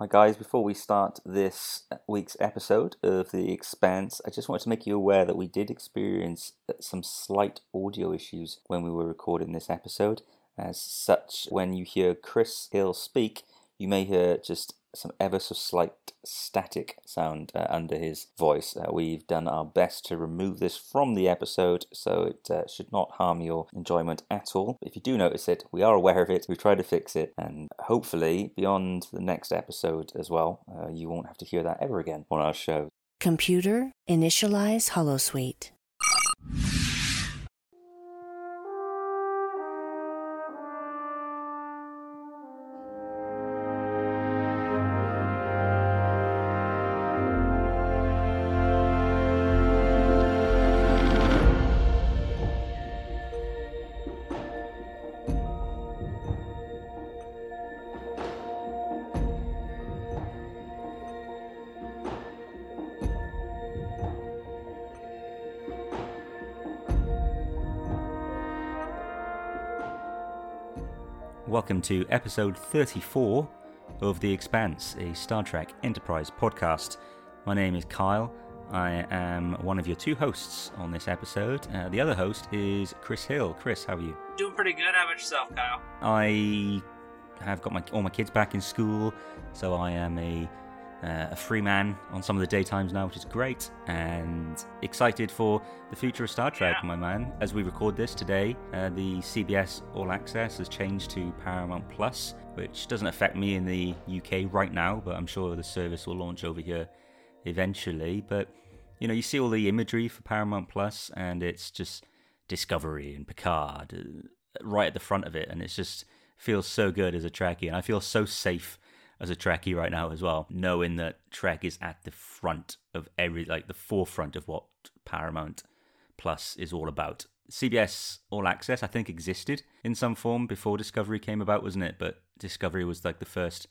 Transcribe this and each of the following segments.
Hi, guys. Before we start this week's episode of The Expanse, I just wanted to make you aware that we did experience some slight audio issues when we were recording this episode. As such, when you hear Kris Hill speak, you may hear just some ever so slight static sound uh, under his voice. Uh, we've done our best to remove this from the episode, so it uh, should not harm your enjoyment at all. If you do notice it, we are aware of it. We've tried to fix it, and hopefully, beyond the next episode as well, uh, you won't have to hear that ever again on our show. Computer, initialize Holosuite. Welcome to episode 34 of The Expanse, a Star Trek Enterprise podcast. My name is Kyle. I am one of your two hosts on this episode. Uh, the other host is Kris Hill. Kris, how are you? Doing pretty good. How about yourself, Kyle? I have got my all my kids back in school, so I am a uh, a free man on some of the daytimes now, which is great, and excited for the future of Star Trek, Yeah. my man. As we record this today, uh, the CBS All Access has changed to Paramount Plus, which doesn't affect me in the UK right now, but I'm sure the service will launch over here eventually. But you know, you see all the imagery for Paramount Plus, and it's just Discovery and Picard uh, right at the front of it, and it's just feels so good as a Trekkie, and I feel so safe as a Trekkie right now as well, knowing that Trek is at the front of every, like the forefront of what Paramount Plus is all about. CBS All Access, I think, existed in some form before Discovery came about, wasn't it? But Discovery was like the first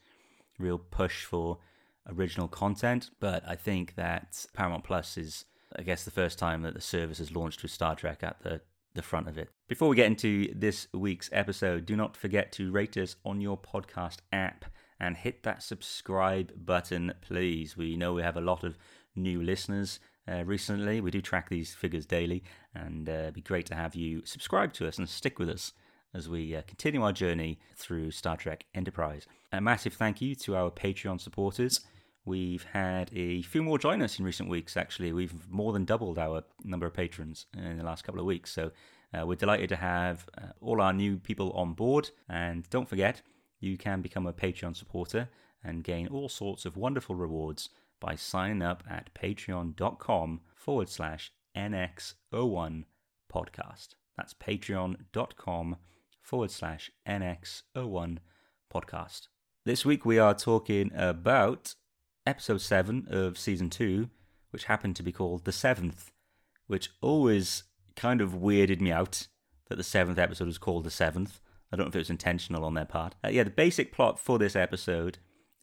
real push for original content. But I think that Paramount Plus is, I guess, the first time that the service has launched with Star Trek at the the front of it. Before we get into this week's episode, do not forget to rate us on your podcast app and hit that subscribe button, please. We know we have a lot of new listeners uh, recently. We do track these figures daily, and uh, it'd be great to have you subscribe to us and stick with us as we uh, continue our journey through Star Trek Enterprise. A massive thank you to our Patreon supporters. We've had a few more join us in recent weeks, actually. We've more than doubled our number of patrons in the last couple of weeks. So uh, we're delighted to have uh, all our new people on board. And don't forget, you can become a Patreon supporter and gain all sorts of wonderful rewards by signing up at patreon.com forward slash NX01 podcast. That's patreon.com forward slash NX01 podcast. This week we are talking about episode 7 of season 2, which happened to be called The Seventh, which always kind of weirded me out that the seventh episode was called The Seventh. I don't know if it was intentional on their part. Uh, yeah, the basic plot for this episode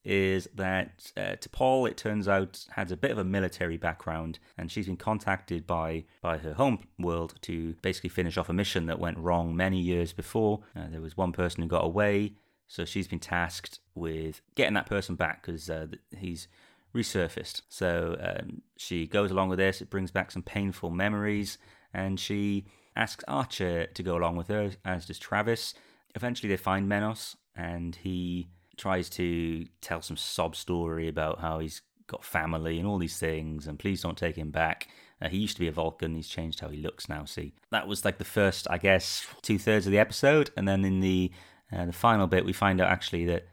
is that uh, T'Pol, it turns out, has a bit of a military background, and she's been contacted by by her home world to basically finish off a mission that went wrong many years before. Uh, there was one person who got away, so she's been tasked with getting that person back because uh, he's resurfaced. So um, she goes along with this. It brings back some painful memories, and she asks Archer to go along with her, as does Travis. Eventually, they find Menos, and he tries to tell some sob story about how he's got family and all these things, and please don't take him back. Uh, he used to be a Vulcan. He's changed how he looks now. See, that was like the first, I guess, two thirds of the episode, and then in the uh, the final bit, we find out actually that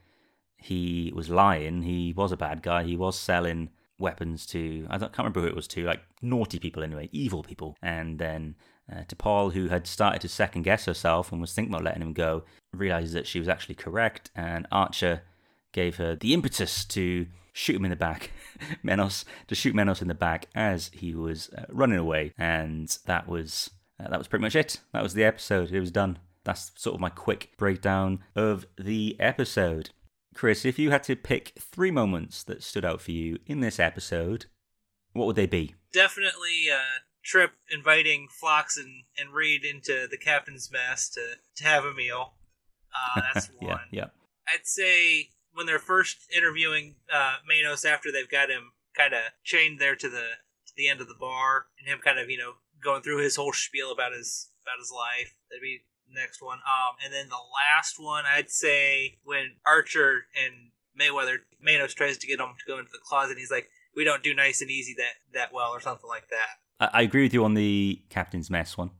he was lying. He was a bad guy. He was selling weapons to I can't remember who it was to, like naughty people anyway, evil people. And then uh, T'Pol, who had started to second guess herself and was thinking about letting him go, realizes that she was actually correct. And Archer gave her the impetus to shoot him in the back, Menos to shoot Menos in the back as he was uh, running away. And that was uh, that was pretty much it. That was the episode. It was done. That's sort of my quick breakdown of the episode. Kris, if you had to pick three moments that stood out for you in this episode, what would they be? Definitely uh, Trip inviting Phlox and, and Reed into the captain's mess to, to have a meal. Uh, that's one. yeah, yeah. I'd say when they're first interviewing uh, Manos after they've got him kind of chained there to the to the end of the bar, and him kind of you know going through his whole spiel about his about his life. That'd be the next one. Um, and then the last one, I'd say when Archer and Mayweather Manos tries to get him to go into the closet, he's like, "We don't do nice and easy that that well," or something like that. I, I agree with you on the captain's mess one.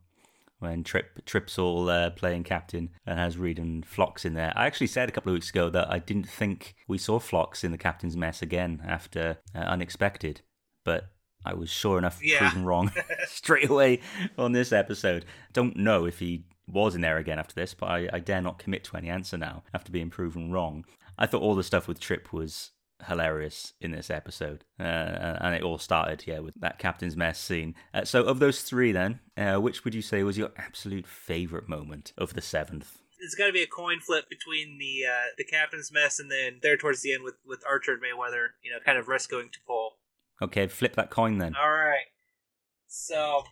When Trip Trip's all uh, playing captain and has Reed and Phlox in there. I actually said a couple of weeks ago that I didn't think we saw Phlox in the captain's mess again after uh, Unexpected, but I was sure enough Yeah. proven wrong straight away on this episode. Don't know if he was in there again after this, but I, I dare not commit to any answer now after being proven wrong. I thought all the stuff with Trip was hilarious in this episode, uh, and it all started, yeah, with that captain's mess scene. Uh, so, of those three, then, uh, which would you say was your absolute favorite moment of the seventh? It's got to be a coin flip between the uh, the captain's mess and then there towards the end with with Archer and Mayweather, you know, kind of rescuing T'Pol. Okay, flip that coin then. All right. So,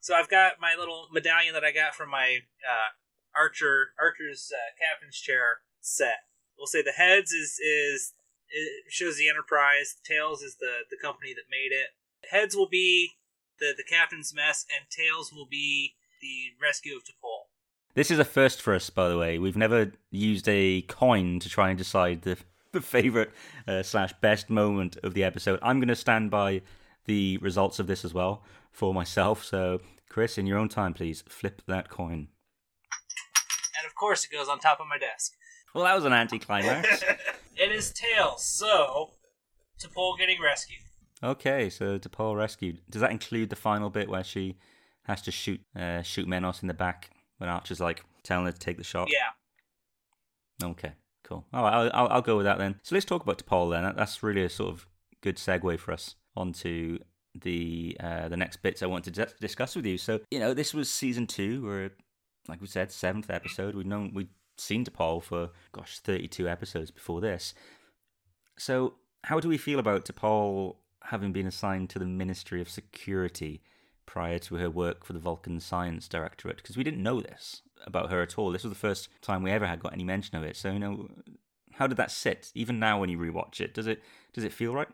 so I've got my little medallion that I got from my uh, Archer Archer's uh, captain's chair set. We'll say the heads is is it shows the Enterprise. Tails is the the company that made it. Heads will be the the captain's mess, and tails will be the rescue of T'Pol. This is a first for us, by the way. We've never used a coin to try and decide the the favorite uh, slash best moment of the episode. I'm going to stand by the results of this as well for myself. So, Kris, in your own time, please flip that coin. And of course, it goes on top of my desk. Well, that was an anticlimax. It is tails. So, T'Pol getting rescued. okay, so T'Pol rescued. Does that include the final bit where she has to shoot uh, shoot Menos in the back when Archer's like telling her to take the shot? Yeah. Okay, cool. All right, I'll, I'll, I'll go with that then. So let's talk about T'Pol then. That- That's really a sort of good segue for us onto the uh, the next bits I want to dis- discuss with you. So you know, this was season two, or like we said, seventh episode. We've known we'd seen T'Pol for gosh, thirty two episodes before this. So how do we feel about T'Pol having been assigned to the Ministry of Security? prior to her work for the Vulcan Science Directorate because we didn't know this about her at all. This was the first time we ever had got any mention of it. So you know, how did that sit? Even now, when you rewatch it, does it does it feel right?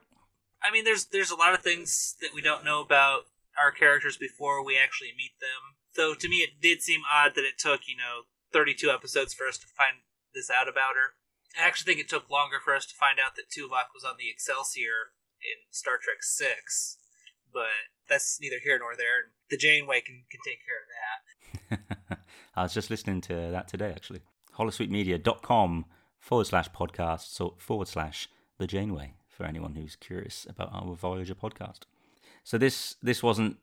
I mean, there's there's a lot of things that we don't know about our characters before we actually meet them. Though to me, it did seem odd that it took you know 32 episodes for us to find this out about her. I actually think it took longer for us to find out that Tuvok was on the Excelsior in Star Trek Six, but that's neither here nor there. The Janeway can can take care of that. I was just listening to that today, actually. holosuitemedia.com forward slash podcast so forward slash the Janeway for anyone who's curious about our Voyager podcast. So this this wasn't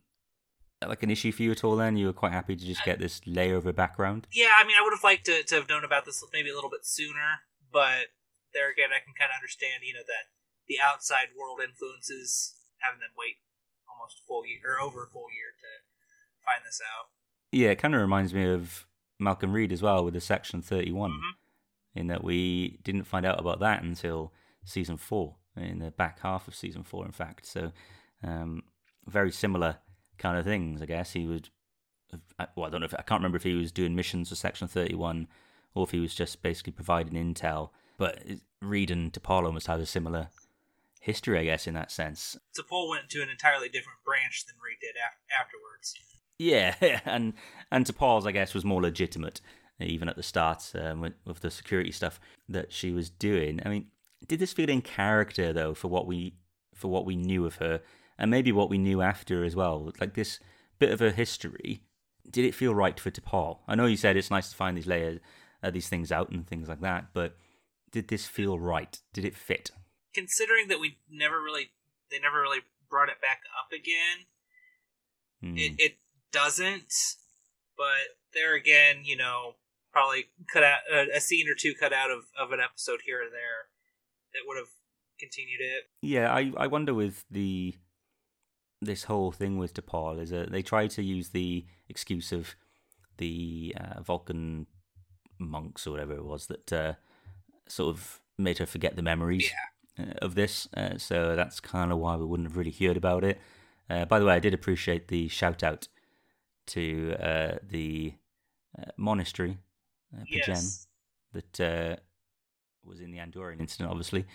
like an issue for you at all. Then you were quite happy to just get this layer of a background. Yeah, I mean, I would have liked to, to have known about this maybe a little bit sooner, but there again, I can kind of understand, you know, that the outside world influences having them wait almost a full year or over a full year to find this out. Yeah, it kind of reminds me of Malcolm Reed as well with the Section 31, Mhm. in that we didn't find out about that until season four, in the back half of season four, in fact. So, um, very similar kind of things, I guess. He would, well, I don't know if, I can't remember if he was doing missions for Section 31 or if he was just basically providing intel. But Reed and DePaulo must have a similar history, I guess, in that sense. T'Pol went to an entirely different branch than Reed did af- afterwards. Yeah, and and T'Pol's, I guess, was more legitimate even at the start um, with, with the security stuff that she was doing. I mean, did this feel in character though for what we for what we knew of her, and maybe what we knew after as well? Like this bit of a history. Did it feel right for T'Pol? I know you said it's nice to find these layers, uh, these things out, and things like that, but did this feel right? Did it fit? Considering that we never really, they never really brought it back up again, Hmm. it, it doesn't. But there again, you know, probably cut out a, a scene or two cut out of, of an episode here or there that would have continued it. Yeah, I, I wonder with the this whole thing with T'Pol is that they try to use the excuse of the uh, Vulcan monks or whatever it was that uh, sort of made her forget the memories uh, of this. Uh, so that's kind of why we wouldn't have really heard about it. Uh, by the way, I did appreciate the shout out to uh, the uh, monastery, uh, P'Jem, Yes. that uh, was in the Andorian incident, obviously.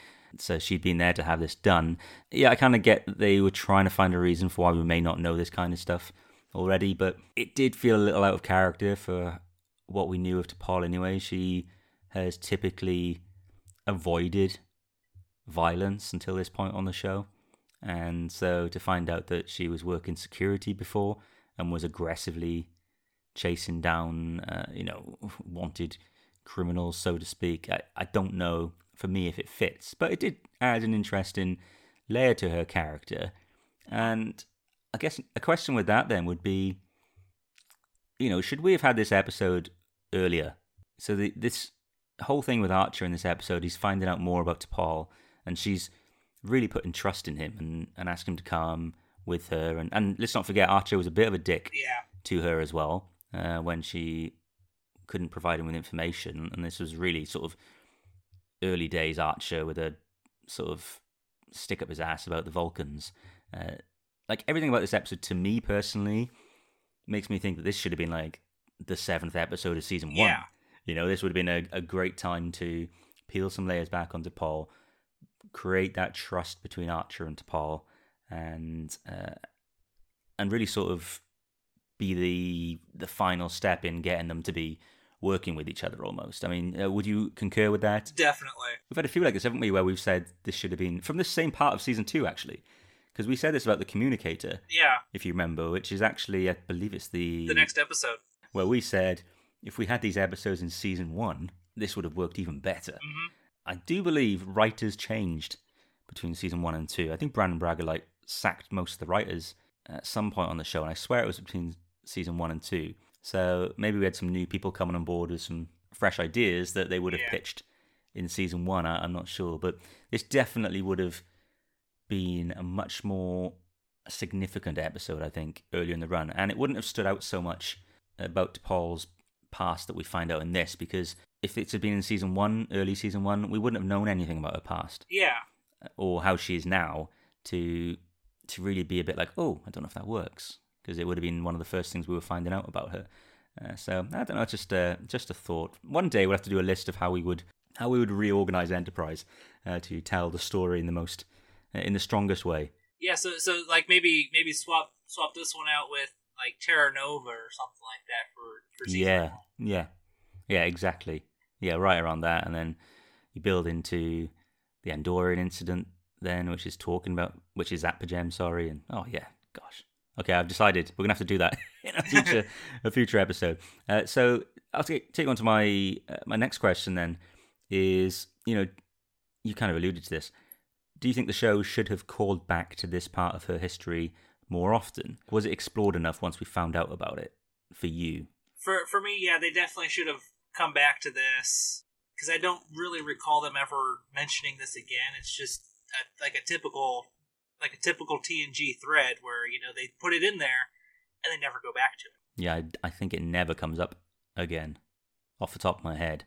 So she'd been there to have this done. Yeah, I kind of get that they were trying to find a reason for why we may not know this kind of stuff already, but it did feel a little out of character for what we knew of T'Pol anyway. She has typically avoided violence until this point on the show. And so to find out that she was working security before and was aggressively chasing down, uh, you know, wanted criminals, so to speak, I, I don't know for me if it fits, but it did add an interesting layer to her character. And I guess a question with that then would be, you know, should we have had this episode earlier? So the, this whole thing with Archer in this episode, he's finding out more about T'Pol, and she's really putting trust in him and, and asking him to come with her. And, and let's not forget, Archer was a bit of a dick Yeah. to her as well uh, when she couldn't provide him with information. And this was really sort of early days Archer with a sort of stick up his ass about the Vulcans. Uh, like everything about this episode, to me personally, makes me think that this should have been like the seventh episode of season one. Yeah. You know, this would have been a, a great time to peel some layers back onto Paul, create that trust between Archer and T'Pol, and uh, and really sort of be the the final step in getting them to be working with each other almost. I mean, uh, would you concur with that? Definitely. We've had a few like this, haven't we, where we've said this should have been from the same part of season two, actually. Because we said this about the communicator, Yeah. if you remember, which is actually, I believe it's the. The next episode. Where we said if we had these episodes in season one, this would have worked even better. hmm I do believe writers changed between season one and two. I think Brannon Braga like sacked most of the writers at some point on the show, and I swear it was between season one and two. So maybe we had some new people coming on board with some fresh ideas that they would have Yeah. pitched in season one. I, I'm not sure, but this definitely would have been a much more significant episode, I think, earlier in the run, and it wouldn't have stood out so much about T'Pol's past that we find out in this because if it had been in season one, early season one, we wouldn't have known anything about her past Yeah. or how she is now to to really be a bit like, oh, I don't know if that works because it would have been one of the first things we were finding out about her. Uh, so I don't know, just a just a thought. One day we'll have to do a list of how we would how we would reorganize Enterprise uh, to tell the story in the most uh, in the strongest way. Yeah. So so like maybe maybe swap swap this one out with like Terra Nova or something like that for for season Yeah, one. yeah, yeah, exactly. Yeah, right around that, and then you build into the Andorian incident, then which is talking about which is at P'Jem, sorry, and oh yeah, gosh. Okay, I've decided we're gonna have to do that in a future a future episode. Uh, so I'll take take on to my uh, my next question then is you know you kind of alluded to this. Do you think the show should have called back to this part of her history more often? Was it explored enough once we found out about it for you? For for me, yeah, they definitely should have come back to this because I don't really recall them ever mentioning this again. It's just a, like a typical like a typical TNG thread where you know they put it in there and they never go back to it. Yeah, I, I think it never comes up again. Off the top of my head,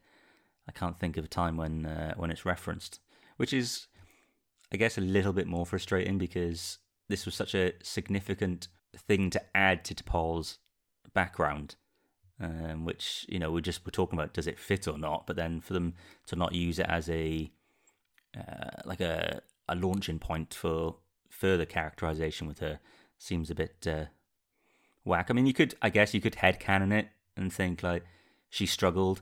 I can't think of a time when uh, when it's referenced, which is, I guess, a little bit more frustrating because this was such a significant thing to add to T'Pol's background, um, which you know we're just were talking about does it fit or not, but then for them to not use it as a uh, like a a launching point for further characterization with her seems a bit uh, whack. I mean, you could, I guess, you could headcanon it and think like she struggled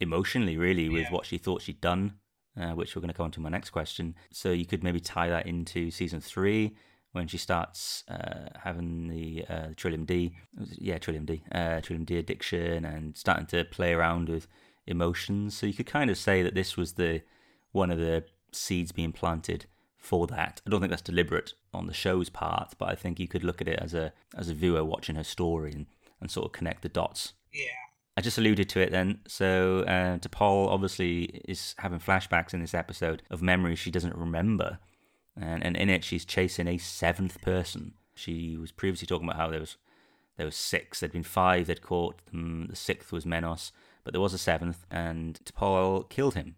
emotionally, really, with Yeah. what she thought she'd done, uh, which we're going to come on to my next question. So you could maybe tie that into season three when she starts uh, having the uh, Trellium-D, yeah, Trellium-D, uh, Trellium-D addiction, and starting to play around with emotions. So you could kind of say that this was the one of the seeds being planted for that. I don't think that's deliberate on the show's part, but I think you could look at it as a as a viewer watching her story and, and sort of connect the dots. Yeah. I just alluded to it then. So, uh, T'Pol obviously is having flashbacks in this episode of memories she doesn't remember, and and in it she's chasing a seventh person. She was previously talking about how there was there was six. There'd been five they'd caught. Them. The sixth was Menos, but there was a seventh, and T'Pol killed him.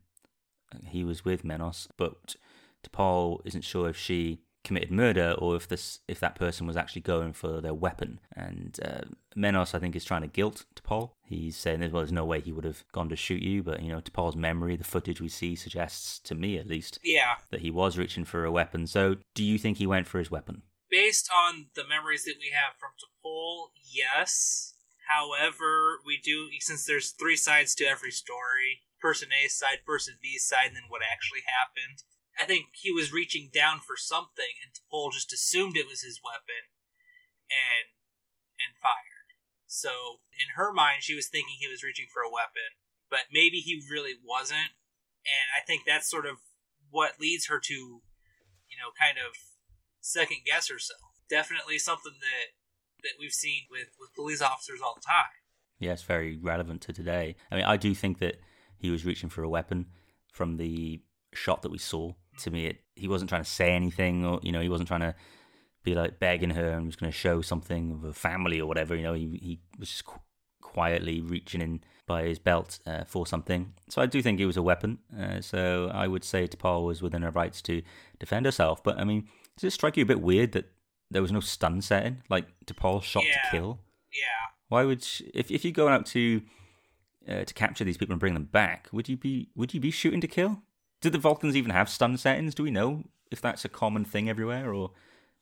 He was with Menos, but T'Pol isn't sure if she committed murder or if this if that person was actually going for their weapon. And uh, Menos, I think, is trying to guilt T'Pol. He's saying well, there's no way he would have gone to shoot you, but you know, T'Pol's memory, the footage we see suggests to me at least, Yeah. that he was reaching for a weapon. So, do you think he went for his weapon? Based on the memories that we have from T'Pol, yes. However, we do since there's three sides to every story: person A's side, person B's side, and then what actually happened. I think he was reaching down for something, and T'Pol just assumed it was his weapon, and and fired. So in her mind, she was thinking he was reaching for a weapon, but maybe he really wasn't. And I think that's sort of what leads her to, you know, kind of second guess herself. Definitely something that that we've seen with with police officers all the time. Yes, very relevant to today. I mean, I do think that he was reaching for a weapon from the shot that we saw. To me, it, he wasn't trying to say anything, or you know, he wasn't trying to be like begging her and was going to show something of a family or whatever. You know, he he was just qu- quietly reaching in by his belt uh, for something. So I do think it was a weapon. Uh, so I would say T'Pol was within her rights to defend herself. But I mean, does it strike you a bit weird that there was no stun setting? Like T'Pol shot Yeah. to kill. Yeah. Why would sh if if you go out to uh, to capture these people and bring them back? Would you be would you be shooting to kill? Did the Vulcans even have stun settings? Do we know if that's a common thing everywhere or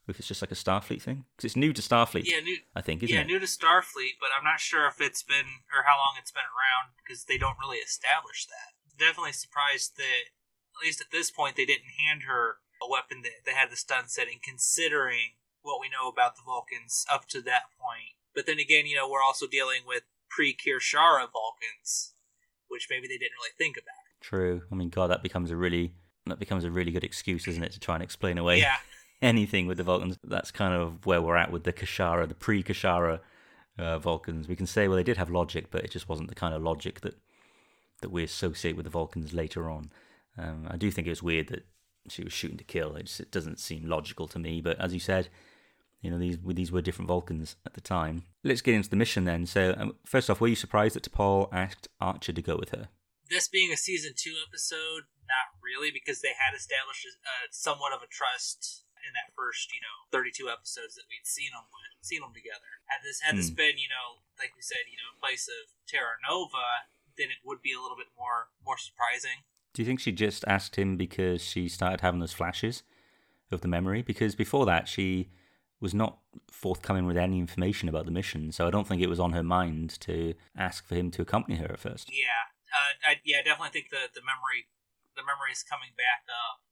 if it's just like a Starfleet thing? Because it's new to Starfleet, Yeah, new, I think, isn't yeah, it? new to Starfleet, but I'm not sure if it's been or how long it's been around because they don't really establish that. Definitely surprised that at least at this point they didn't hand her a weapon that, that had the stun setting, considering what we know about the Vulcans up to that point. But then again, you know, we're also dealing with pre-Kir'Shara Vulcans, which maybe they didn't really think about. True. I mean, God, that becomes a really that becomes a really good excuse, isn't it, to try and explain away Yeah, anything with the Vulcans. That's kind of where we're at with the Kir'Shara, the pre-Kir'Shara uh, Vulcans. We can say, well, they did have logic, but it just wasn't the kind of logic that that we associate with the Vulcans later on. Um, I do think it was weird that she was shooting to kill. It, just, it doesn't seem logical to me. But as you said, you know these these were different Vulcans at the time. Let's get into the mission then. So um, first off, were you surprised that T'Pol asked Archer to go with her? This being a season two episode, not really, because they had established uh, somewhat of a trust in that first, you know, thirty-two episodes that we'd seen them with, seen them together. Had this had this Hmm. been, you know, like we said, you know, in place of Terra Nova, then it would be a little bit more more surprising. Do you think she just asked him because she started having those flashes of the memory? Because before that, she was not forthcoming with any information about the mission, so I don't think it was on her mind to ask for him to accompany her at first. Yeah, uh, I, yeah, I definitely think the the memory the memories coming back up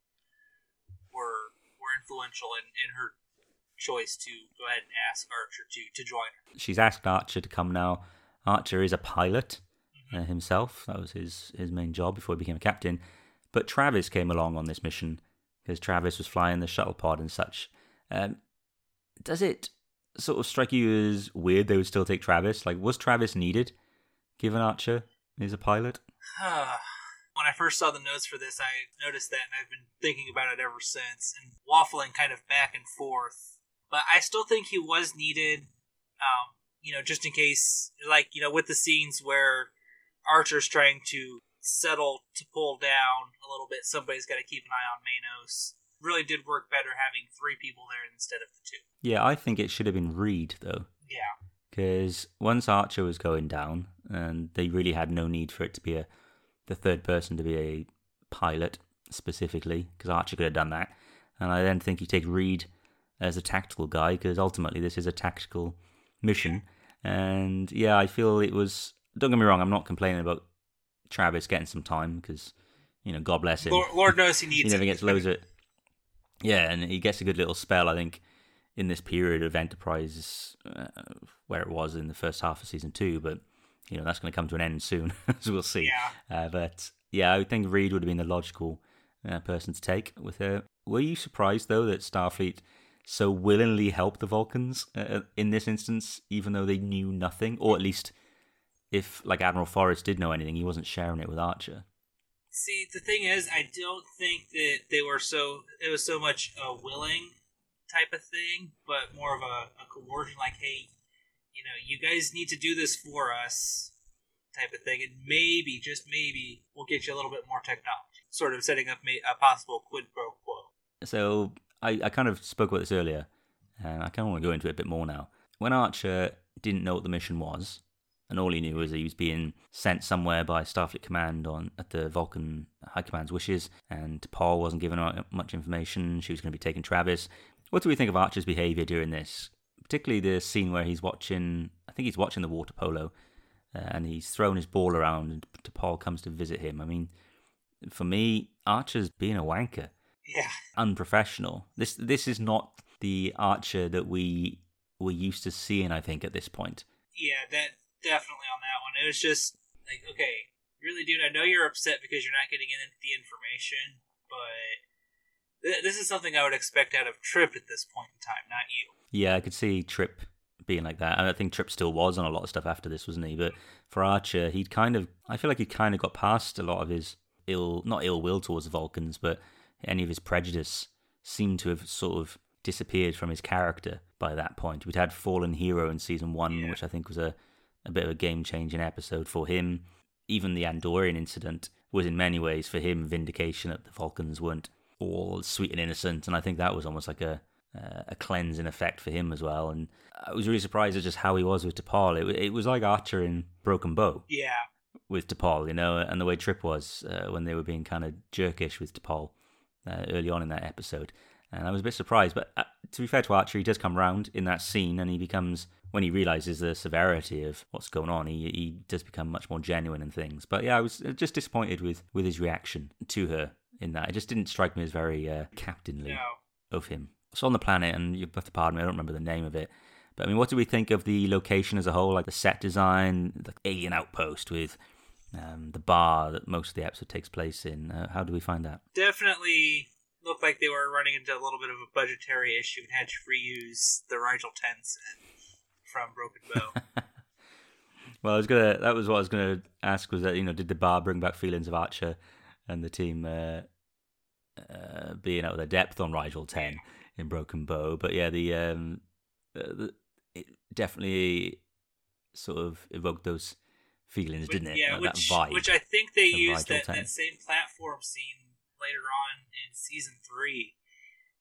were were influential in, in her choice to go ahead and ask Archer to to join her. She's asked Archer to come now. Archer is a pilot uh, himself. That was his, his main job before he became a captain. But Travis came along on this mission because Travis was flying the shuttle pod and such. Um, does it sort of strike you as weird they would still take Travis? Like, was Travis needed given Archer is a pilot? when I first saw the notes for this, I noticed that, and I've been thinking about it ever since, and waffling kind of back and forth. But I still think he was needed, um, you know, just in case, like you know, with the scenes where Archer's trying to settle T'Pol down a little bit, somebody's got to keep an eye on Manos. Really did work better having three people there instead of the two. Yeah, I think it should have been Reed, though. Yeah, because once Archer was going down, and they really had no need for it to be a the third person to be a pilot specifically, because Archer could have done that. And I then think you take Reed as a tactical guy, because ultimately this is a tactical mission. And yeah, I feel it was. Don't get me wrong, I'm not complaining about Travis getting some time, because you know, God bless him Lord, Lord knows he needs. he never gets loads of it. Yeah, and he gets a good little spell, I think, in this period of Enterprise, uh, where it was in the first half of season two. But you know that's going to come to an end soon, as we'll see. Yeah. Uh, but yeah, I would think Reed would have been the logical uh, person to take with her. Were you surprised though that Starfleet so willingly helped the Vulcans uh, in this instance, even though they knew nothing, or at least if like Admiral Forrest did know anything, he wasn't sharing it with Archer. See, the thing is, I don't think that they were so. It was so much a willing type of thing, but more of a, a coercion. Like, hey, know, you guys need to do this for us, type of thing, and maybe, just maybe, we'll get you a little bit more technology. Sort of setting up a possible quid pro quo. So I, I kind of spoke about this earlier, and I kind of want to go into it a bit more now. When Archer didn't know what the mission was, and all he knew was he was being sent somewhere by Starfleet Command on at the Vulcan High Command's wishes, and T'Pol wasn't given much information. She was going to be taking Travis. What do we think of Archer's behaviour during this? Particularly the scene where he's watching, I think he's watching the water polo, uh, and he's throwing his ball around, and T'Pol comes to visit him. I mean, for me, Archer's being a wanker, Yeah. unprofessional. This this is not the Archer that we were used to seeing. I think at this point. Yeah, that definitely on that one. It was just like, okay, really, dude, I know you're upset because you're not getting in the information, but this is something I would expect out of Trip at this point in time, not you. Yeah, I could see Trip being like that. And I think Trip still was on a lot of stuff after this, wasn't he? But for Archer, he'd kind of, I feel like he kind of got past a lot of his ill, not ill will towards the Vulcans, but any of his prejudice seemed to have sort of disappeared from his character by that point. We'd had Fallen Hero in season one, Yeah. which I think was a, a bit of a game changing episode for him. Even the Andorian incident was in many ways for him vindication that the Vulcans weren't all sweet and innocent, and I think that was almost like a uh, a cleansing effect for him as well. And I was really surprised at just how he was with T'Pol. It, it was like Archer in Broken Bow Yeah, with T'Pol, you know, and the way Trip was uh, when they were being kind of jerkish with T'Pol uh, early on in that episode. And I was a bit surprised, but uh, to be fair to Archer, he does come round in that scene, and he becomes when he realizes the severity of what's going on, he he does become much more genuine in things. But yeah, I was uh, just disappointed with with his reaction to her in that. It just didn't strike me as very uh, captainly no. of him. So on the planet, and you have to pardon me, I don't remember the name of it. But I mean, what do we think of the location as a whole? Like the set design, the alien outpost with um, the bar that most of the episode takes place in. Uh, how do we find that? Definitely looked like they were running into a little bit of a budgetary issue and had to reuse the Rigel tents from Broken Bow. Well, I was gonna. That was what I was gonna ask. Was that you know, did the bar bring back feelings of Archer and the team uh, uh, being out of their depth on Rigel Ten in Broken Bow? But yeah, the um, the, it definitely sort of evoked those feelings, didn't it? Yeah, Like which that vibe. which I think they of used that, that same platform scene later on in season three,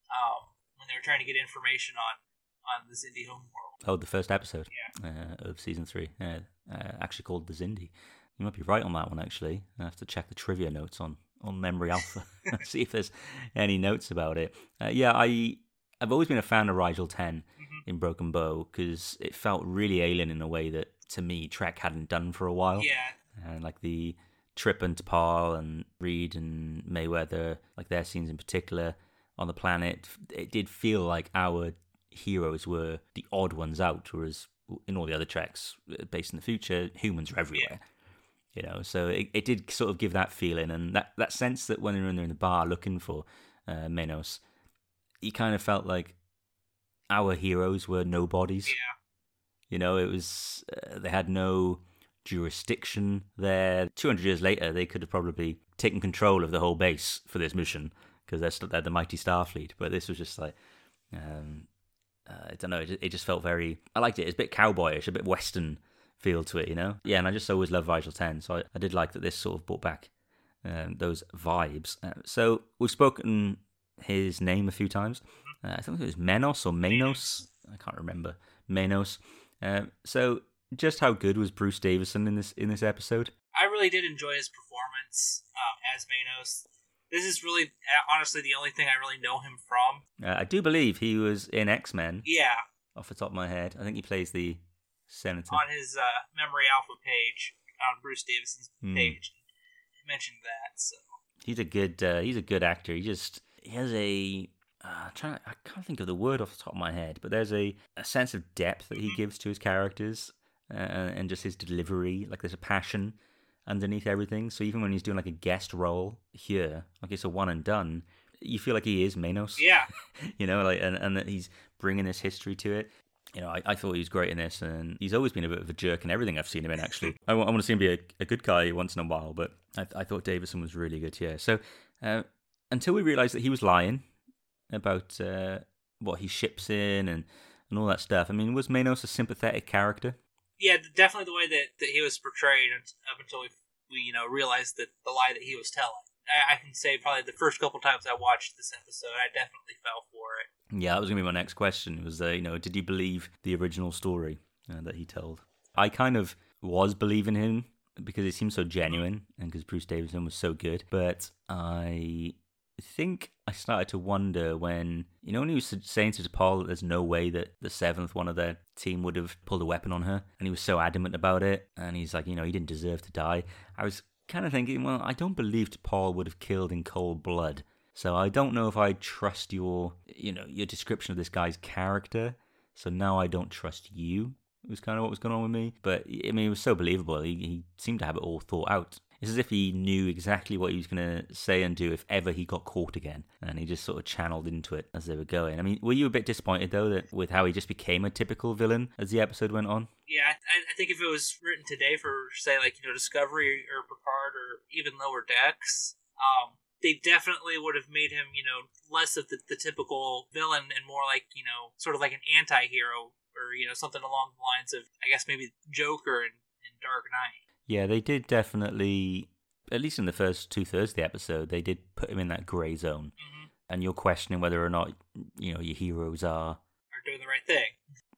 um, when they were trying to get information on on the Xindi homeworld. Oh, the first episode uh, of season three, uh, uh, actually called the Xindi. You might be right on that one. Actually, I have to check the trivia notes on on Memory Alpha, see if there's any notes about it. Uh, yeah, I I've always been a fan of Rigel 10 in Broken Bow because it felt really alien in a way that to me Trek hadn't done for a while Yeah, and like the Trip and T'Pol and Reed and Mayweather, like their scenes in particular on the planet, it did feel like our heroes were the odd ones out, whereas in all the other treks based in the future, humans are everywhere. Yeah. You know, so it, it did sort of give that feeling and that, that sense that when they're in, they're in the bar looking for uh, Menos, you kind of felt like our heroes were nobodies. yeah, You know, it was uh, they had no jurisdiction there. Two hundred years later, they could have probably taken control of the whole base for this mission because they're still, they're the mighty Starfleet. But this was just like, um, uh, I don't know. It just, it just felt very. I liked it. It's a bit cowboyish, a bit western feel to it. You know. Yeah, and I just always loved Rigel Ten, so I, I did like that. This sort of brought back um, those vibes. Uh, so we've spoken his name a few times. Uh, I think it was Menos or Manos. I can't remember. Manos. Um, so just how good was Bruce Davison in this in this episode? I really did enjoy his performance um, as Manos. This is really, uh, honestly, the only thing I really know him from. Uh, I do believe he was in X Men. Yeah, Off the top of my head, I think he plays the senator. on his uh, Memory Alpha page, on Bruce Davison's Hmm. page, he mentioned that. So He's a good. Uh, he's a good actor. He just he has a. Uh, trying, I can't think of the word off the top of my head, but there's a, a sense of depth that he gives to his characters, uh, and just his delivery. Like there's a passion underneath everything. So even when he's doing like a guest role here, like it's a one and done, you feel like he is Manos. yeah, you know, like and, and that he's bringing this history to it. You know, I, I thought he was great in this, and he's always been a bit of a jerk in everything I've seen him in. Actually, I, want to see him be a, a good guy once in a while, but I, I thought Davison was really good here. So uh, until we realised that he was lying about uh, what he ships in and and all that stuff, I mean, was Manos a sympathetic character? yeah, definitely the way that, that he was portrayed up until we, we, you know, realized that the lie that he was telling. I, I can say probably the first couple times I watched this episode, I definitely fell for it. Yeah, that was gonna be my next question. Was uh, you know, did you believe the original story uh, that he told? I kind of was believing him because it seemed so genuine and because Bruce Davison was so good. But I think I started to wonder when you know when he was saying to Paul that there's no way that the seventh one of their team would have pulled a weapon on her, and he was so adamant about it, and he's like, you know, he didn't deserve to die. I was kind of thinking, well, I don't believe T'Pol would have killed in cold blood. So I don't know if I trust your, you know, your description of this guy's character. So now I don't trust you. It was kind of what was going on with me. But I mean, it was so believable. He, he seemed to have it all thought out. It's as if he knew exactly what he was going to say and do if ever he got caught again, and he just sort of channeled into it as they were going. I mean, were you a bit disappointed though that with how he just became a typical villain as the episode went on? Yeah, I, I think if it was written today for say like you know Discovery or Picard or even Lower Decks, um, they definitely would have made him, you know, less of the, the typical villain and more like, you know, sort of like an anti hero or, you know, something along the lines of, I guess, maybe Joker and, in Dark Knight. Yeah, they did definitely, at least in the first two thirds of the episode, they did put him in that grey zone. Mm-hmm. And you're questioning whether or not, you know, your heroes are. Are doing the right thing.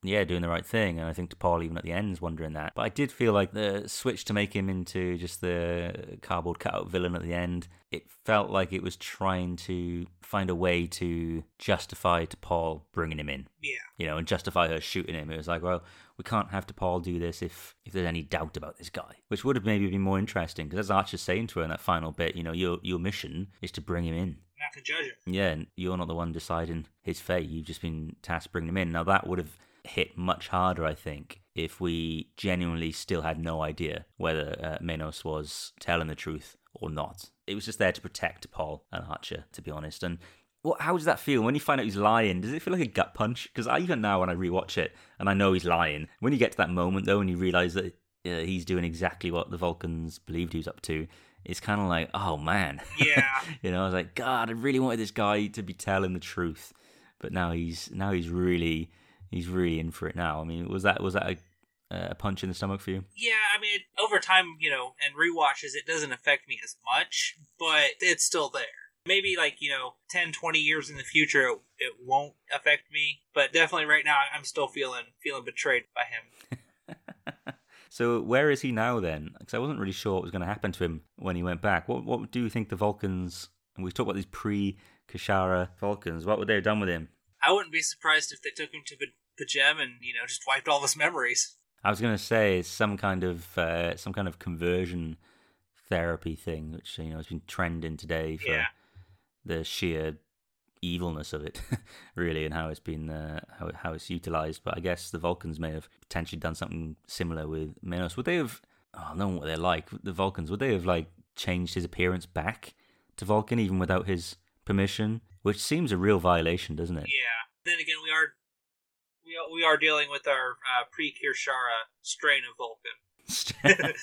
Yeah, doing the right thing. And I think T'Pol, even at the end, is wondering that. But I did feel like the switch to make him into just the cardboard cutout villain at the end, it felt like it was trying to find a way to justify to Paul bringing him in. Yeah. You know, and justify her shooting him. It was like, well, we can't have T'Pol do this if if there's any doubt about this guy, which would have maybe been more interesting. Because as Archer's saying to her in that final bit, you know, your your mission is to bring him in. Not to judge him. Yeah, and you're not the one deciding his fate. You've just been tasked bringing him in. Now that would have hit much harder, I think, if we genuinely still had no idea whether uh, Menos was telling the truth or not. It was just there to protect T'Pol and Archer, to be honest. And what, how does that feel when you find out he's lying? Does it feel like a gut punch? Because even now, when I rewatch it and I know he's lying, when you get to that moment though, and you realize that uh, he's doing exactly what the Vulcans believed he was up to, it's kind of like, oh man. Yeah. you know, I was like, God, I really wanted this guy to be telling the truth, but now he's now he's really he's really in for it now. I mean, was that was that a, a punch in the stomach for you? Yeah, I mean, over time, you know, and rewatches, it doesn't affect me as much, but it's still there. Maybe like, you know, 10, 20 years in the future, it, it won't affect me, but definitely right now, I'm still feeling feeling betrayed by him. so where is he now then? Because I wasn't really sure what was going to happen to him when he went back. What what do you think the Vulcans? And we talked about these pre-Kir'Shara Vulcans. What would they have done with him? I wouldn't be surprised if they took him to P'Jem and you know just wiped all his memories. I was going to say some kind of uh, some kind of conversion therapy thing, which you know has been trending today for Yeah. the sheer evilness of it, really, and how it's been uh, how how it's utilized. But I guess the Vulcans may have potentially done something similar with Minos. Would they have? Oh, I don't know what they're like. The Vulcans would they have like changed his appearance back to Vulcan even without his permission? Which seems a real violation, doesn't it? Yeah. Then again, we are we are, we are dealing with our uh, pre-Kir'Shara strain of Vulcan.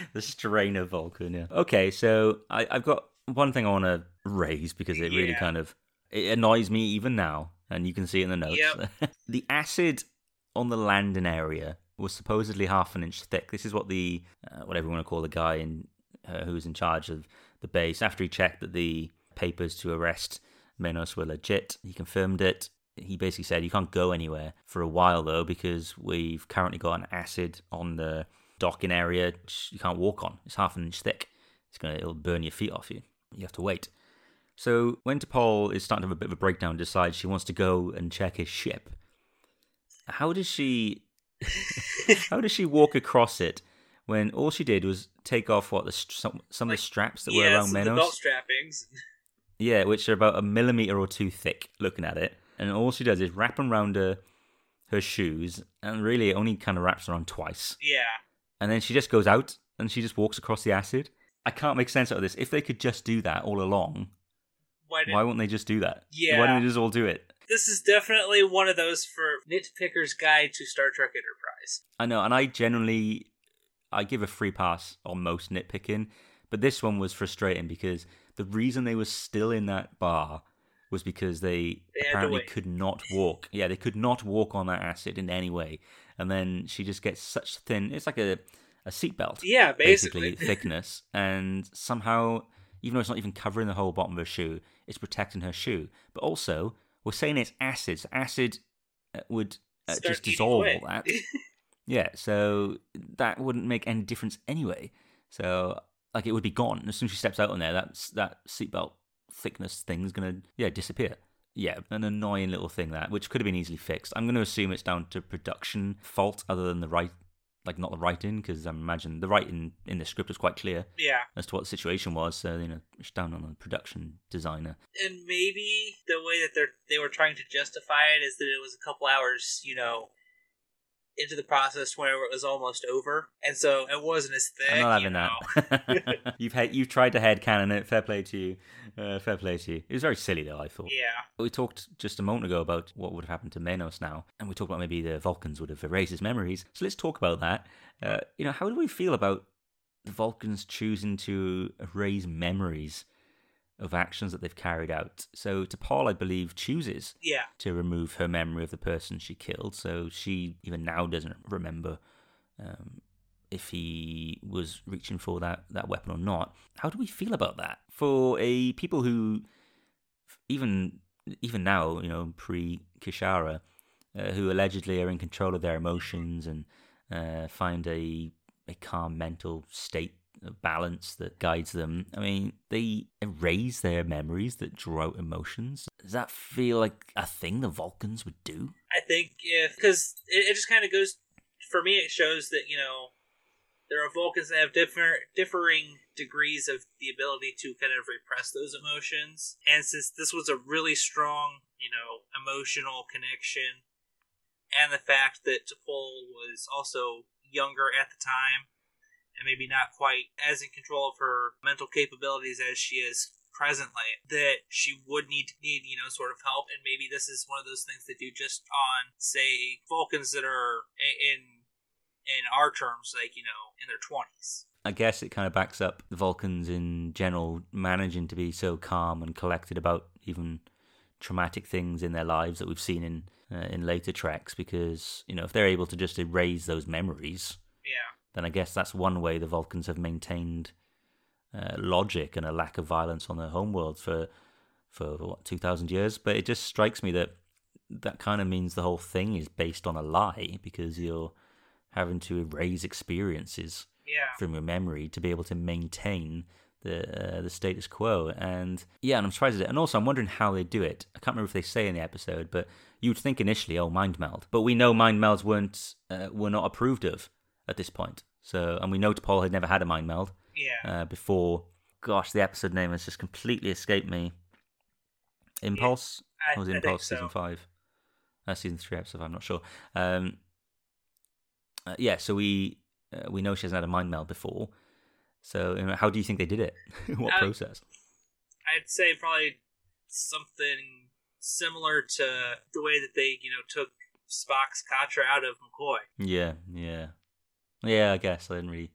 the strain of Vulcan, yeah. Okay, so I, I've got one thing I want to raise because it really kind of it annoys me even now, and you can see it in the notes. Yep. the acid on the landing area was supposedly half an inch thick. This is what the uh, whatever you want to call the guy in uh, who was in charge of the base after he checked that the papers to arrest Menos were legit. He confirmed it. He basically said you can't go anywhere for a while though because we've currently got an acid on the docking area which you can't walk on. It's half an inch thick. It's gonna it'll burn your feet off you. You have to wait. So when T'Pol is starting to have a bit of a breakdown, decides she wants to go and check his ship. How does she? how does she walk across it when all she did was take off what the some, some of the straps that were yeah, around so the belt strappings. Yeah, which are about a millimeter or two thick. Looking at it, and all she does is wrap them around her her shoes, and really it only kind of wraps around twice. Yeah. And then she just goes out and she just walks across the acid. I can't make sense out of this. If they could just do that all along, Why, did, why won't they just do that? Yeah. Why don't they just all do it? This is definitely one of those for nitpicker's guide to Star Trek Enterprise. I know, and I generally I give a free pass on most nitpicking, but this one was frustrating because the reason they were still in that bar was because they, They apparently could not walk. Yeah, they could not walk on that acid in any way. And then she just gets such thin. It's like a a seatbelt. Yeah, basically. thickness, and somehow even though it's not even covering the whole bottom of her shoe, it's protecting her shoe. But also, we're saying it's acid. So acid uh, would uh, just dissolve all that. yeah, so that wouldn't make any difference anyway. So like it would be gone as soon as she steps out on there. That's that seatbelt thickness thing's gonna yeah disappear. Yeah, an annoying little thing that which could have been easily fixed. I'm going to assume it's down to production fault, other than the right, like not the writing, because I imagine the writing in the script was quite clear yeah. as to what the situation was. So you know, it's down on the production designer. and maybe the way that they're they were trying to justify it is that it was a couple hours, you know, into the process where it was almost over, and so it wasn't as thick. I'm not you having know? that. you've had, you've tried to head canon it. Fair play to you. Uh, fair play to you. It was very silly though. I thought. Yeah, We talked just a moment ago about what would have happened to Menos now, and we talked about maybe the Vulcans would have erased his memories. So let's talk about that. Uh, you know, how do we feel about the Vulcans choosing to erase memories of actions that they've carried out? So, T'Pol, I believe, chooses yeah, to remove her memory of the person she killed, so she even now doesn't remember um, if he was reaching for that, that weapon or not. How do we feel about that? For a people who, even even now, you know, pre Kir'Shara, uh, who allegedly are in control of their emotions and uh, find a a calm mental state balance that guides them. I mean, they erase their memories that draw out emotions. Does that feel like a thing the Vulcans would do? I think if because it, it just kind of goes for me, it shows that you know there are Vulcans that have different differing degrees of the ability to kind of repress those emotions, and since this was a really strong, you know, emotional connection, and the fact that T'Pol was also younger at the time, and maybe not quite as in control of her mental capabilities as she is presently that she would need to need you know sort of help. And maybe this is one of those things they do just on say vulcans that are in in our terms like you know in their 20s I guess it kind of backs up the Vulcans in general managing to be so calm and collected about even traumatic things in their lives that we've seen in uh, in later treks because you know if they're able to just erase those memories then I guess that's one way the Vulcans have maintained uh, logic and a lack of violence on their homeworld for for what two thousand years. But it just strikes me that that kind of means the whole thing is based on a lie because you're having to erase experiences yeah from your memory to be able to maintain the uh, the status quo. And yeah, and I'm surprised at it. And also, I'm wondering how they do it. I can't remember if they say in the episode, but you'd think initially, oh, mind meld. But we know mind melds weren't uh, were not approved of at this point. So, and we know T'Pol had never had a mind meld yeah uh, before. Gosh, the episode name has just completely escaped me. Impulse. I, was I think Impulse so. season five? Uh, season three episode. I'm not sure. Um, uh, yeah, so we uh, we know she hasn't had a mind meld before. So, you know, how do you think they did it? what Uh, process? i'd say probably something similar to the way that they you know took spock's katra out of mccoy Yeah, yeah, yeah. I guess I didn't really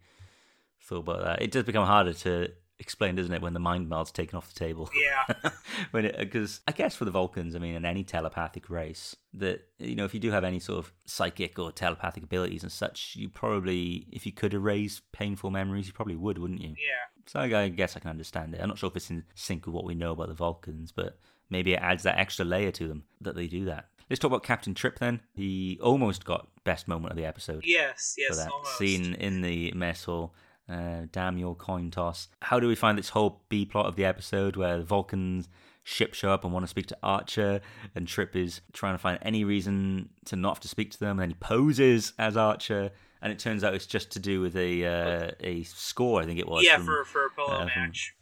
thought about that. It does become harder to explain, doesn't it, when the mind meld's taken off the table? yeah when it because I guess for the Vulcans, I mean, in any telepathic race, that you know, if you do have any sort of psychic or telepathic abilities and such, you probably, if you could erase painful memories, you probably would, wouldn't you? yeah So I I guess I can understand it. I'm not sure if it's in sync with what we know about the Vulcans, but maybe it adds that extra layer to them that they do that. Let's talk about Captain Trip then. He almost got best moment of the episode yes yes for that almost. scene in the mess hall. Uh, damn your coin toss. How do we find this whole B plot of the episode where the Vulcans ship show up and want to speak to Archer, and Trip is trying to find any reason to not have to speak to them, and then he poses as Archer, and it turns out it's just to do with a uh, a score, I think it was. yeah from- for for a polo uh, from- match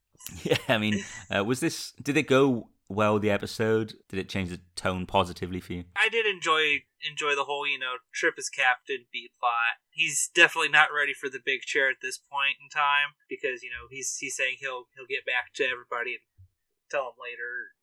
yeah, I mean, uh, was this? Did it go well? The episode did it change the tone positively for you? I did enjoy enjoy the whole, you know, trip as captain B plot. He's definitely not ready for the big chair at this point in time because you know he's he's saying he'll he'll get back to everybody and tell them later.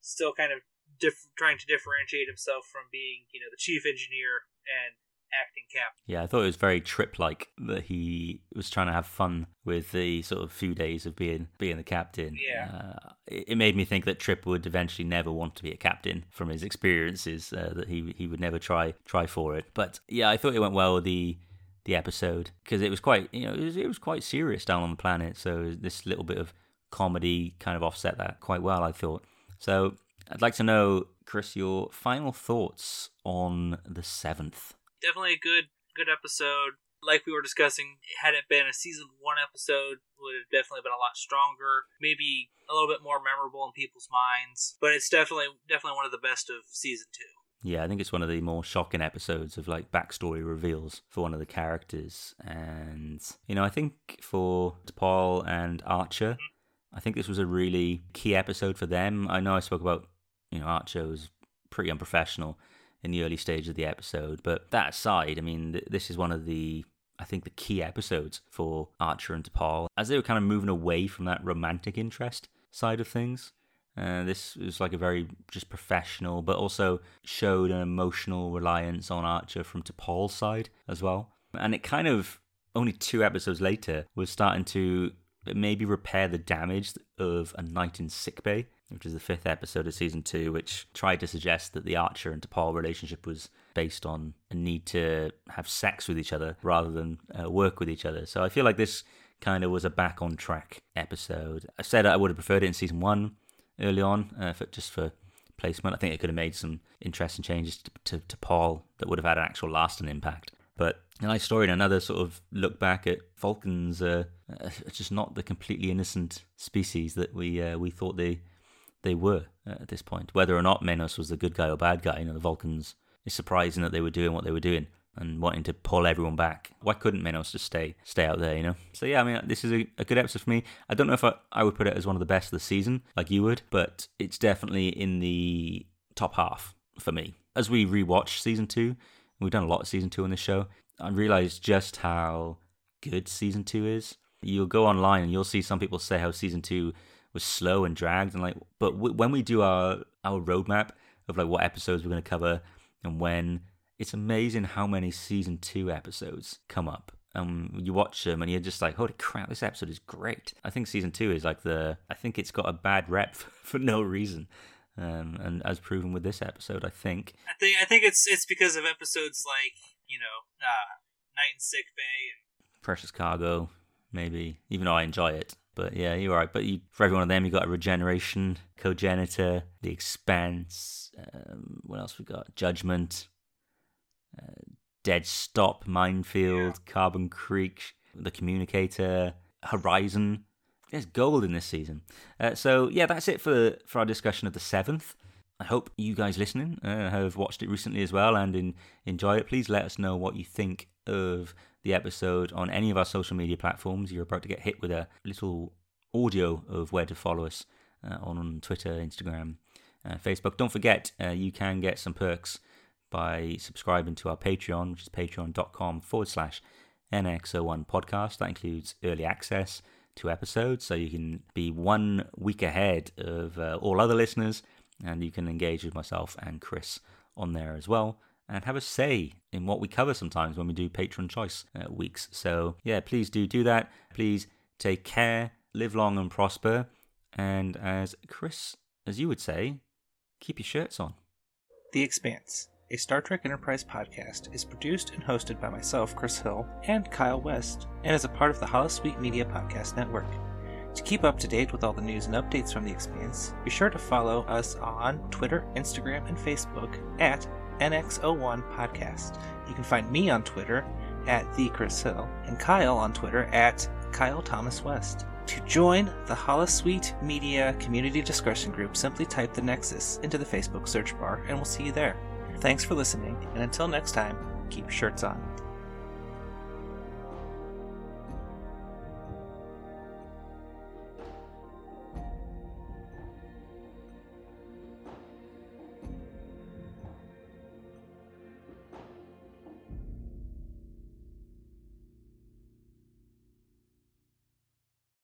Still kind of diff- trying to differentiate himself from being you know the chief engineer and acting captain. Yeah, I thought it was very trip-like that he was trying to have fun with the sort of few days of being being the captain. Yeah. uh, it, it made me think that Trip would eventually never want to be a captain from his experiences. Uh, that he he would never try try for it. But yeah, I thought it went well. The the the episode because it was quite you know it was, it was quite serious down on the planet. So this little bit of comedy kind of offset that quite well, I thought. So I'd like to know, Kris, your final thoughts on the seventh. Definitely a good good episode. Like we were discussing, had it been a season one episode, would have definitely been a lot stronger. Maybe a little bit more memorable in people's minds. But it's definitely definitely one of the best of season two. Yeah, I think it's one of the more shocking episodes of like backstory reveals for one of the characters. And, you know, I think for T'Pol and Archer, I think this was a really key episode for them. I know I spoke about, you know, Archer was pretty unprofessional in the early stage of the episode. But that aside, I mean, th- this is one of the, I think, the key episodes for Archer and T'Pol as they were kind of moving away from that romantic interest side of things. Uh, this was like a very just professional, but also showed an emotional reliance on Archer from T'Pol's side as well. And it kind of only two episodes later was starting to maybe repair the damage of a night in sickbay, which is the fifth episode of season two, which tried to suggest that the Archer and T'Pol relationship was based on a need to have sex with each other rather than uh, work with each other. So I feel like this kind of was a back on track episode. I said I would have preferred it in season one early on, uh, for, just for placement. I think it could have made some interesting changes to, to, to T'Pol that would have had an actual lasting impact. But a nice story and another sort of look back at Vulcans, uh, uh, just not the completely innocent species that we uh, we thought they they were at this point. Whether or not Menos was the good guy or bad guy, you know, the Vulcans. It's surprising that they were doing what they were doing and wanting to pull everyone back. Why couldn't Menos just stay stay out there, you know? So yeah, I mean, this is a, a good episode for me. I don't know if I, I would put it as one of the best of the season, like you would, but it's definitely in the top half for me. As we rewatch season two, we've done a lot of season two on this show, I realized just how good season two is. You'll go online and you'll see some people say how season two was slow and dragged, and like, but w- when we do our our roadmap of like what episodes we're going to cover and when it's amazing how many season two episodes come up. Um, you watch them and you're just like, holy crap, this episode is great. I think season two is like the, I think it's got a bad rep for no reason. Um, and as proven with this episode, I think. I think I think it's it's because of episodes like you know uh, Night in Sick Bay and Precious Cargo, maybe. Even though I enjoy it, but yeah, you're right. But you, for every one of them, you got a regeneration, cogenitor, the expanse. Um, what else we got? Judgment, uh, Dead Stop, Minefield, yeah. Carbon Creek, The Communicator, Horizon. There's gold in this season. Uh, so yeah, that's it for for our discussion of the seventh. I hope you guys listening uh, have watched it recently as well and in, enjoy it. Please let us know what you think of the episode on any of our social media platforms. You're about to get hit with a little audio of where to follow us uh, on Twitter, Instagram, uh, Facebook. Don't forget, uh, you can get some perks by subscribing to our Patreon, which is patreon.com forward slash NX01 podcast. That includes early access to episodes, so you can be one week ahead of uh, all other listeners, and you can engage with myself and Kris on there as well. And have a say in what we cover sometimes when we do patron choice uh, weeks. So, yeah, please do do that. Please take care, live long and prosper. And as Kris, as you would say, keep your shirts on. The Expanse a Star Trek Enterprise podcast, is produced and hosted by myself, Kris Hill, and Kyle West, and is a part of the Holosuite Media Podcast Network. To keep up to date with all the news and updates from The Expanse, be sure to follow us on Twitter, Instagram, and Facebook at NX01 Podcast. You can find me on Twitter at the Kris Hill, and Kyle on Twitter at Kyle Thomas West. To join the Holosuite Media Community Discussion Group, simply type the Nexus into the Facebook search bar, and we'll see you there. Thanks for listening, and until next time, keep shirts on.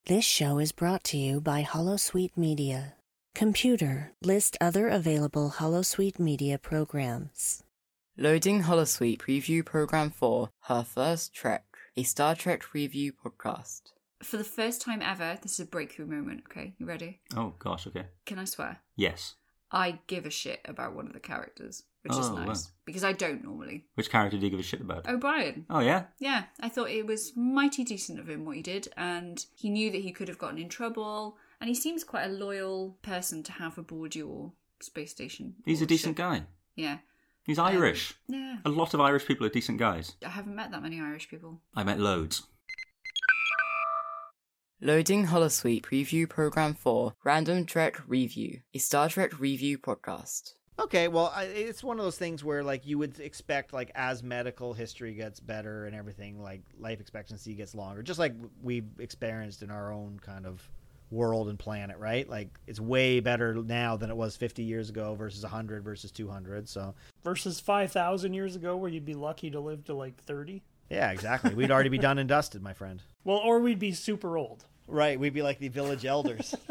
This show is brought to you by Holosuite Media. Computer, list other available Holosuite media programs. Loading Holosuite Preview Program 4, Her First Trek, a Star Trek review podcast. For the first time ever, this is a breakthrough moment, okay? You ready? Oh, gosh, okay. Can I swear? Yes. I give a shit about one of the characters, which is Oh, wow. nice because I don't normally. Which character do you give a shit about? Oh, O'Brien. Oh yeah. Yeah, I thought it was mighty decent of him what he did, and he knew that he could have gotten in trouble, and he seems quite a loyal person to have aboard your space station. He's a decent ship. guy. Yeah. He's Um, Irish. Yeah. A lot of Irish people are decent guys. I haven't met that many Irish people. I met loads. Loading Holosuite Preview Program 4 Random Trek Review, a Star Trek review podcast. Okay, well, it's one of those things where like you would expect like as medical history gets better and everything, like life expectancy gets longer, just like we've experienced in our own kind of world and planet, right? Like it's way better now than it was 50 years ago versus 100 versus 200. So, Versus 5,000 years ago, where you'd be lucky to live to like 30. yeah, exactly. We'd already be done and dusted, my friend. Well, or we'd be super old. Right, we'd be like the village elders.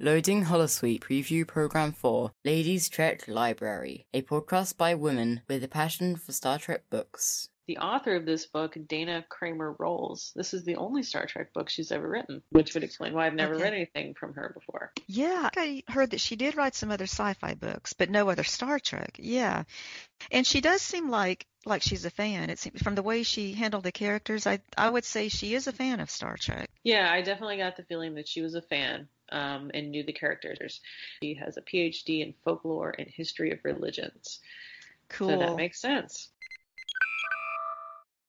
Loading Holosuite Preview Program 4 Ladies Trek Library, a podcast by women with a passion for Star Trek books. The author of this book, Dana Kramer Rolls, this is the only Star Trek book she's ever written, which would explain why I've never Okay. read anything from her before. Yeah, I heard that she did write some other sci-fi books, but no other Star Trek. Yeah, and she does seem like like she's a fan. It seems from the way she handled the characters, I I would say she is a fan of Star Trek. Yeah, I definitely got the feeling that she was a fan um, and knew the characters. She has a PhD in folklore and history of religions. Cool. So that makes sense.